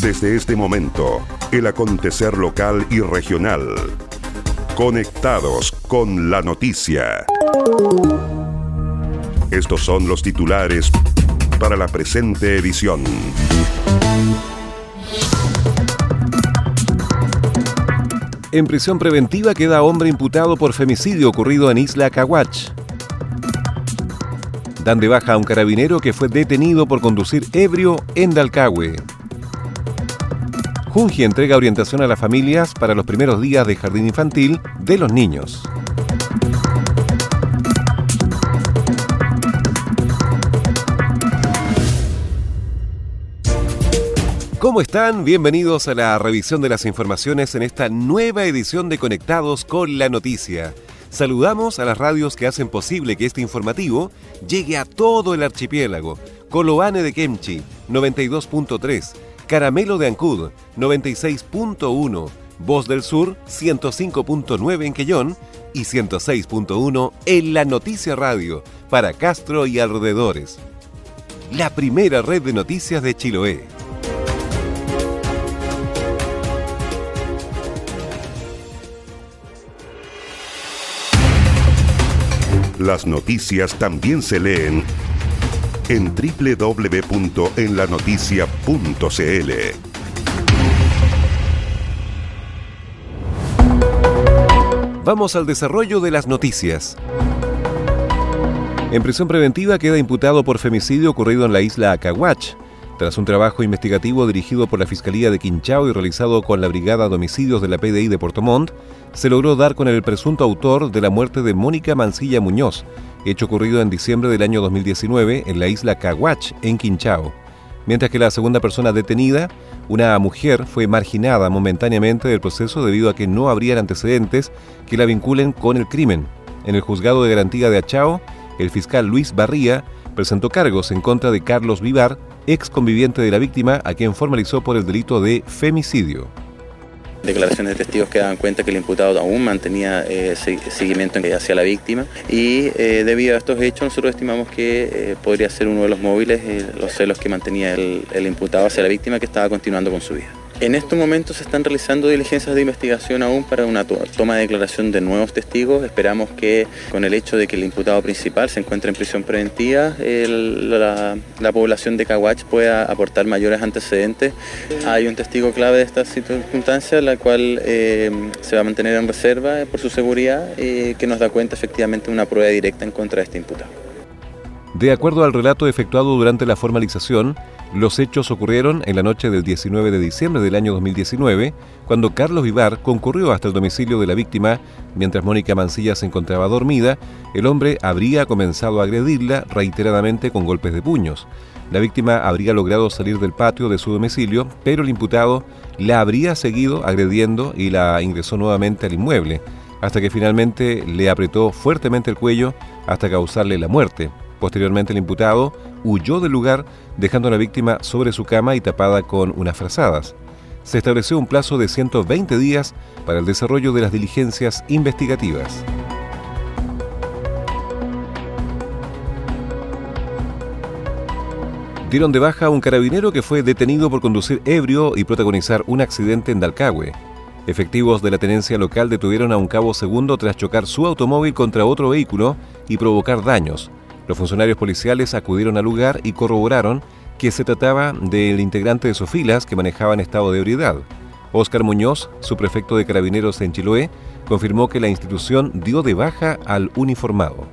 Desde este momento, el acontecer local y regional. Conectados con la noticia. Estos son los titulares para la presente edición. En prisión preventiva queda hombre imputado por femicidio ocurrido en Isla Caguach. Dan de baja a un carabinero que fue detenido por conducir ebrio en Dalcahue. Junji entrega orientación a las familias para los primeros días de jardín infantil de los niños. ¿Cómo están? Bienvenidos a la revisión de las informaciones en esta nueva edición de Conectados con la Noticia. Saludamos a las radios que hacen posible que este informativo llegue a todo el archipiélago. Coloane de Kemchi, 92.3, Caramelo de Ancud, 96.1, Voz del Sur, 105.9 en Quellón y 106.1 en La Noticia Radio para Castro y alrededores. La primera red de noticias de Chiloé. Las noticias también se leen en www.enlanoticia.cl. Vamos al desarrollo de las noticias. En prisión preventiva queda imputado por femicidio ocurrido en la isla Acahuach. Tras un trabajo investigativo dirigido por la Fiscalía de Quinchao y realizado con la Brigada de Homicidios de la PDI de Puerto Montt, se logró dar con el presunto autor de la muerte de Mónica Mancilla Muñoz, hecho ocurrido en diciembre del año 2019 en la isla Caguach, en Quinchao. Mientras que la segunda persona detenida, una mujer, fue marginada momentáneamente del proceso debido a que no habrían antecedentes que la vinculen con el crimen. En el juzgado de garantía de Achao, el fiscal Luis Barría presentó cargos en contra de Carlos Vivar, ex conviviente de la víctima, a quien formalizó por el delito de femicidio. Declaraciones de testigos que daban cuenta que el imputado aún mantenía eh, seguimiento hacia la víctima y eh, debido a estos hechos nosotros estimamos que eh, podría ser uno de los móviles los celos que mantenía el imputado hacia la víctima que estaba continuando con su vida. En estos momentos se están realizando diligencias de investigación aún para una toma de declaración de nuevos testigos. Esperamos que con el hecho de que el imputado principal se encuentre en prisión preventiva, la, población de Caguach pueda aportar mayores antecedentes. Hay un testigo clave de esta circunstancia, la cual eh, se va a mantener en reserva por su seguridad, y que nos da cuenta efectivamente una prueba directa en contra de este imputado. De acuerdo al relato efectuado durante la formalización, los hechos ocurrieron en la noche del 19 de diciembre del año 2019, cuando Carlos Vivar concurrió hasta el domicilio de la víctima. Mientras Mónica Mancilla se encontraba dormida, el hombre habría comenzado a agredirla reiteradamente con golpes de puños. La víctima habría logrado salir del patio de su domicilio, pero el imputado la habría seguido agrediendo y la ingresó nuevamente al inmueble, hasta que finalmente le apretó fuertemente el cuello hasta causarle la muerte. Posteriormente el imputado huyó del lugar dejando a la víctima sobre su cama y tapada con unas frazadas. Se estableció un plazo de 120 días para el desarrollo de las diligencias investigativas. Dieron de baja a un carabinero que fue detenido por conducir ebrio y protagonizar un accidente en Dalcahue. Efectivos de la tenencia local detuvieron a un cabo segundo tras chocar su automóvil contra otro vehículo y provocar daños. Los funcionarios policiales acudieron al lugar y corroboraron que se trataba del integrante de sus que manejaba en estado de ebriedad. Óscar Muñoz, su prefecto de carabineros en Chiloé, confirmó que la institución dio de baja al uniformado.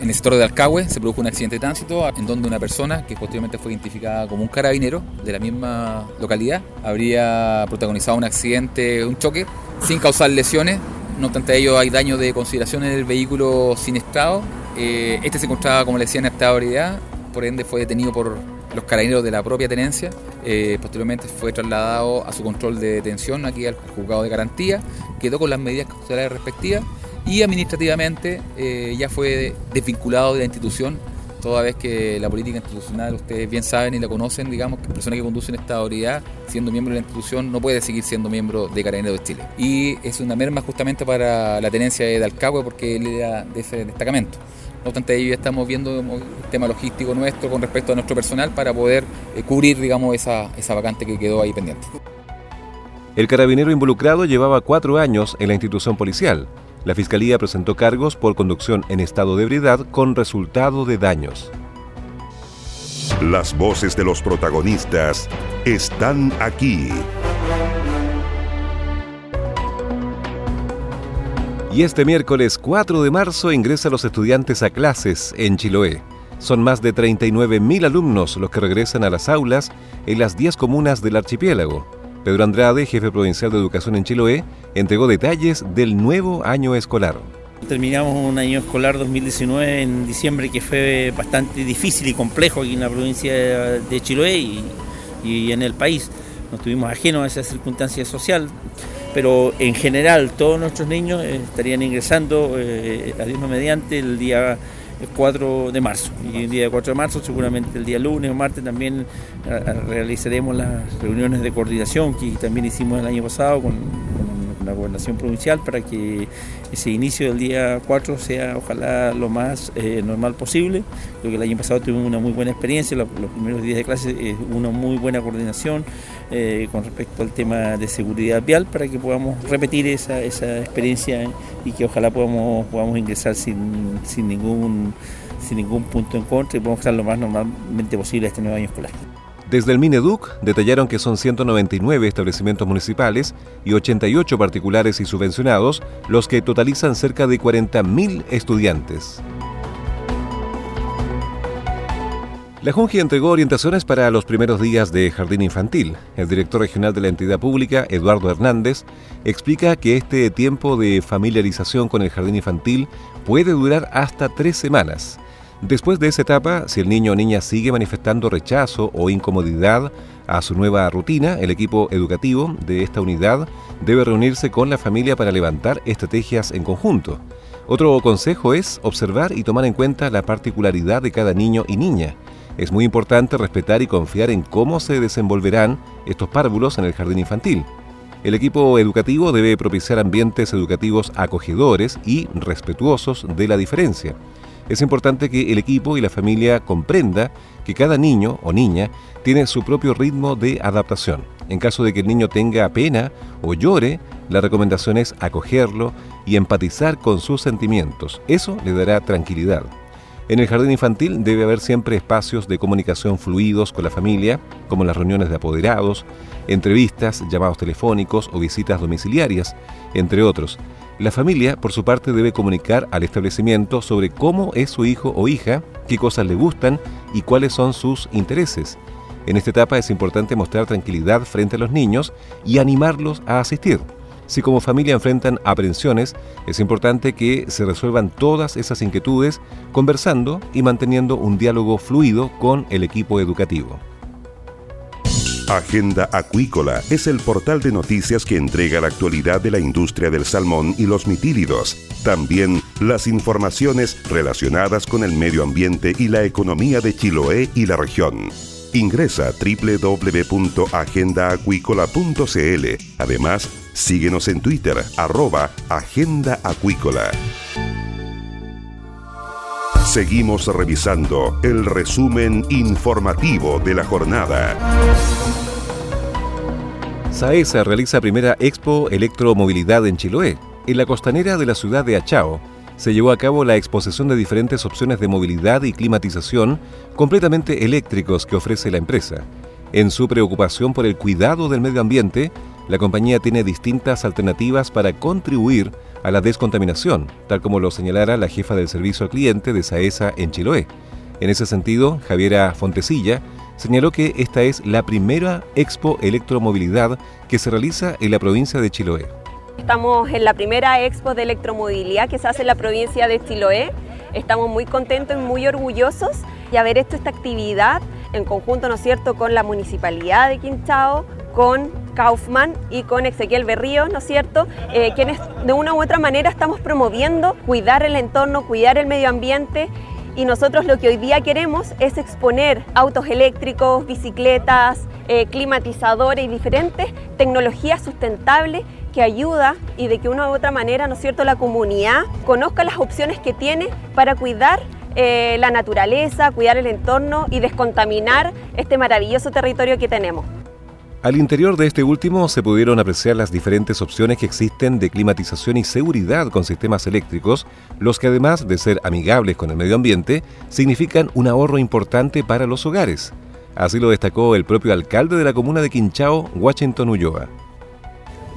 En el sector de Alcahue se produjo un accidente de tránsito en donde una persona, que posteriormente fue identificada como un carabinero de la misma localidad, habría protagonizado un accidente, un choque, sin causar lesiones. No obstante ello, hay daño de consideración en el vehículo sin estado eh, este se encontraba, como le decía, en estabilidad, por ende fue detenido por los carabineros de la propia tenencia. Eh, posteriormente fue trasladado a su control de detención aquí al juzgado de garantía, quedó con las medidas cautelares respectivas y administrativamente eh, ya fue desvinculado de la institución, toda vez que la política institucional, ustedes bien saben y la conocen, digamos, que persona que conduce en estabilidad, siendo miembro de la institución, no puede seguir siendo miembro de Carabineros de Chile. Y es una merma justamente para la tenencia de Alcagüe porque él era de ese destacamento. No obstante, ello ya estamos viendo el tema logístico nuestro con respecto a nuestro personal para poder eh, cubrir, digamos, esa, esa vacante que quedó ahí pendiente. El carabinero involucrado llevaba cuatro años en la institución policial. La Fiscalía presentó cargos por conducción en estado de ebriedad con resultado de daños. Las voces de los protagonistas están aquí. Y este miércoles 4 de marzo ingresan los estudiantes a clases en Chiloé. Son más de 39.000 alumnos los que regresan a las aulas en las 10 comunas del archipiélago. Pedro Andrade, jefe provincial de educación en Chiloé, entregó detalles del nuevo año escolar. Terminamos un año escolar 2019 en diciembre que fue bastante difícil y complejo aquí en la provincia de Chiloé y, en el país. Nos tuvimos ajenos a esa circunstancia social pero en general todos nuestros niños eh, estarían ingresando eh, a Dios mediante el día 4 de marzo. Y el día 4 de marzo, seguramente el día lunes o martes, también realizaremos las reuniones de coordinación que también hicimos el año pasado con la gobernación provincial para que ese inicio del día 4 sea ojalá lo más eh, normal posible. Creo que el año pasado tuvimos una muy buena experiencia, los, primeros días de clase eh, una muy buena coordinación eh, con respecto al tema de seguridad vial para que podamos repetir esa, esa experiencia y que ojalá podamos, podamos ingresar sin, sin, ningún, sin ningún punto en contra y podamos estar lo más normalmente posible este nuevo año escolar. Desde el Mineduc detallaron que son 199 establecimientos municipales y 88 particulares y subvencionados los que totalizan cerca de 40.000 estudiantes. La Junji entregó orientaciones para los primeros días de jardín infantil. El director regional de la entidad pública, Eduardo Hernández, explica que este tiempo de familiarización con el jardín infantil puede durar hasta tres semanas. Después de esa etapa, si el niño o niña sigue manifestando rechazo o incomodidad a su nueva rutina, el equipo educativo de esta unidad debe reunirse con la familia para levantar estrategias en conjunto. Otro consejo es observar y tomar en cuenta la particularidad de cada niño y niña. Es muy importante respetar y confiar en cómo se desenvolverán estos párvulos en el jardín infantil. El equipo educativo debe propiciar ambientes educativos acogedores y respetuosos de la diferencia es importante que el equipo y la familia comprenda que cada niño o niña tiene su propio ritmo de adaptación. En caso de que el niño tenga pena o llore, la recomendación es acogerlo y empatizar con sus sentimientos. Eso le dará tranquilidad. En el jardín infantil debe haber siempre espacios de comunicación fluidos con la familia, como las reuniones de apoderados, entrevistas, llamados telefónicos o visitas domiciliarias, entre otros. La familia, por su parte, debe comunicar al establecimiento sobre cómo es su hijo o hija, qué cosas le gustan y cuáles son sus intereses. En esta etapa es importante mostrar tranquilidad frente a los niños y animarlos a asistir. Si como familia enfrentan aprensiones, es importante que se resuelvan todas esas inquietudes conversando y manteniendo un diálogo fluido con el equipo educativo. Agenda Acuícola es el portal de noticias que entrega la actualidad de la industria del salmón y los mitílidos. También las informaciones relacionadas con el medio ambiente y la economía de Chiloé y la región. Ingresa a www.agendaacuícola.cl. Además, síguenos en Twitter, arroba Agenda Acuícola. Seguimos revisando el resumen informativo de la jornada. SAESA realiza primera Expo Electromovilidad en Chiloé. En la costanera de la ciudad de Achao se llevó a cabo la exposición de diferentes opciones de movilidad y climatización completamente eléctricos que ofrece la empresa. En su preocupación por el cuidado del medio ambiente, la compañía tiene distintas alternativas para contribuir a la descontaminación, tal como lo señalara la jefa del servicio al cliente de SAESA en Chiloé. En ese sentido, Javiera Fontecilla señaló que esta es la primera Expo Electromovilidad que se realiza en la provincia de Chiloé. Estamos en la primera Expo de electromovilidad que se hace en la provincia de Chiloé. Estamos muy contentos y muy orgullosos de haber hecho esta actividad en conjunto, ¿no es cierto?, con la Municipalidad de Quinchao, con Kaufman y con Ezequiel Berrío, ¿no es cierto?, eh, quienes de una u otra manera estamos promoviendo cuidar el entorno, cuidar el medio ambiente y nosotros lo que hoy día queremos es exponer autos eléctricos, bicicletas, eh, climatizadores y diferentes tecnologías sustentables que ayuda y de que una u otra manera, ¿no es cierto?, la comunidad conozca las opciones que tiene para cuidar eh, la naturaleza, cuidar el entorno y descontaminar este maravilloso territorio que tenemos. Al interior de este último se pudieron apreciar las diferentes opciones que existen de climatización y seguridad con sistemas eléctricos, los que además de ser amigables con el medio ambiente, significan un ahorro importante para los hogares. Así lo destacó el propio alcalde de la comuna de Quinchao, Washington Ulloa.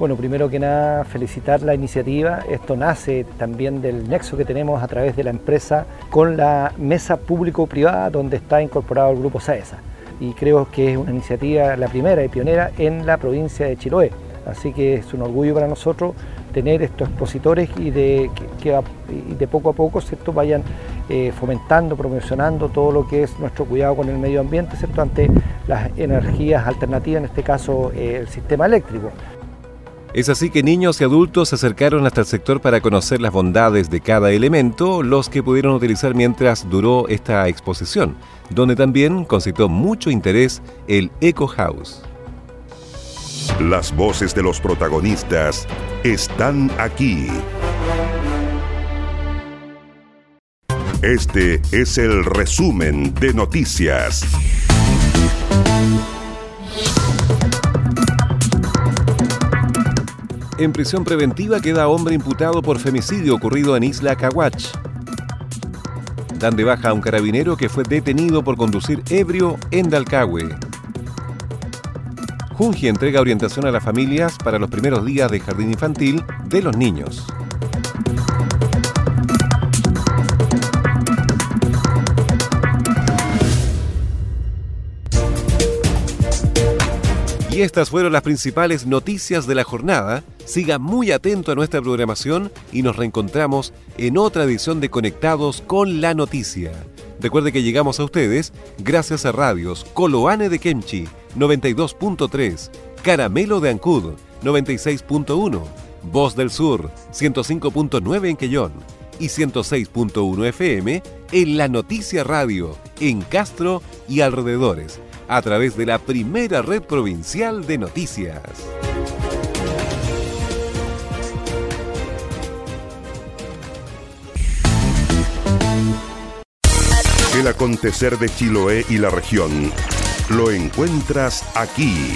Bueno, primero que nada felicitar la iniciativa. Esto nace también del nexo que tenemos a través de la empresa con la mesa público-privada donde está incorporado el grupo SAESA y creo que es una iniciativa, la primera y pionera en la provincia de Chiloé. Así que es un orgullo para nosotros tener estos expositores y de que, de poco a poco ¿cierto? vayan eh, fomentando, promocionando todo lo que es nuestro cuidado con el medio ambiente ¿cierto? ante las energías alternativas, en este caso eh, el sistema eléctrico. Es así que niños y adultos se acercaron hasta el sector para conocer las bondades de cada elemento, los que pudieron utilizar mientras duró esta exposición, donde también concitó mucho interés el Eco House. Las voces de los protagonistas están aquí. Este es el resumen de noticias. En prisión preventiva queda hombre imputado por femicidio ocurrido en Isla Caguach. Dan de baja a un carabinero que fue detenido por conducir ebrio en Dalcahue. Junji entrega orientación a las familias para los primeros días de jardín infantil de los niños. Y estas fueron las principales noticias de la jornada. Siga muy atento a nuestra programación y nos reencontramos en otra edición de Conectados con la Noticia. Recuerde que llegamos a ustedes gracias a radios Coloane de Kemchi 92.3, Caramelo de Ancud 96.1, Voz del Sur 105.9 en Quellón y 106.1 FM en La Noticia Radio en Castro y alrededores a través de la primera red provincial de noticias. El acontecer de Chiloé y la región lo encuentras aquí.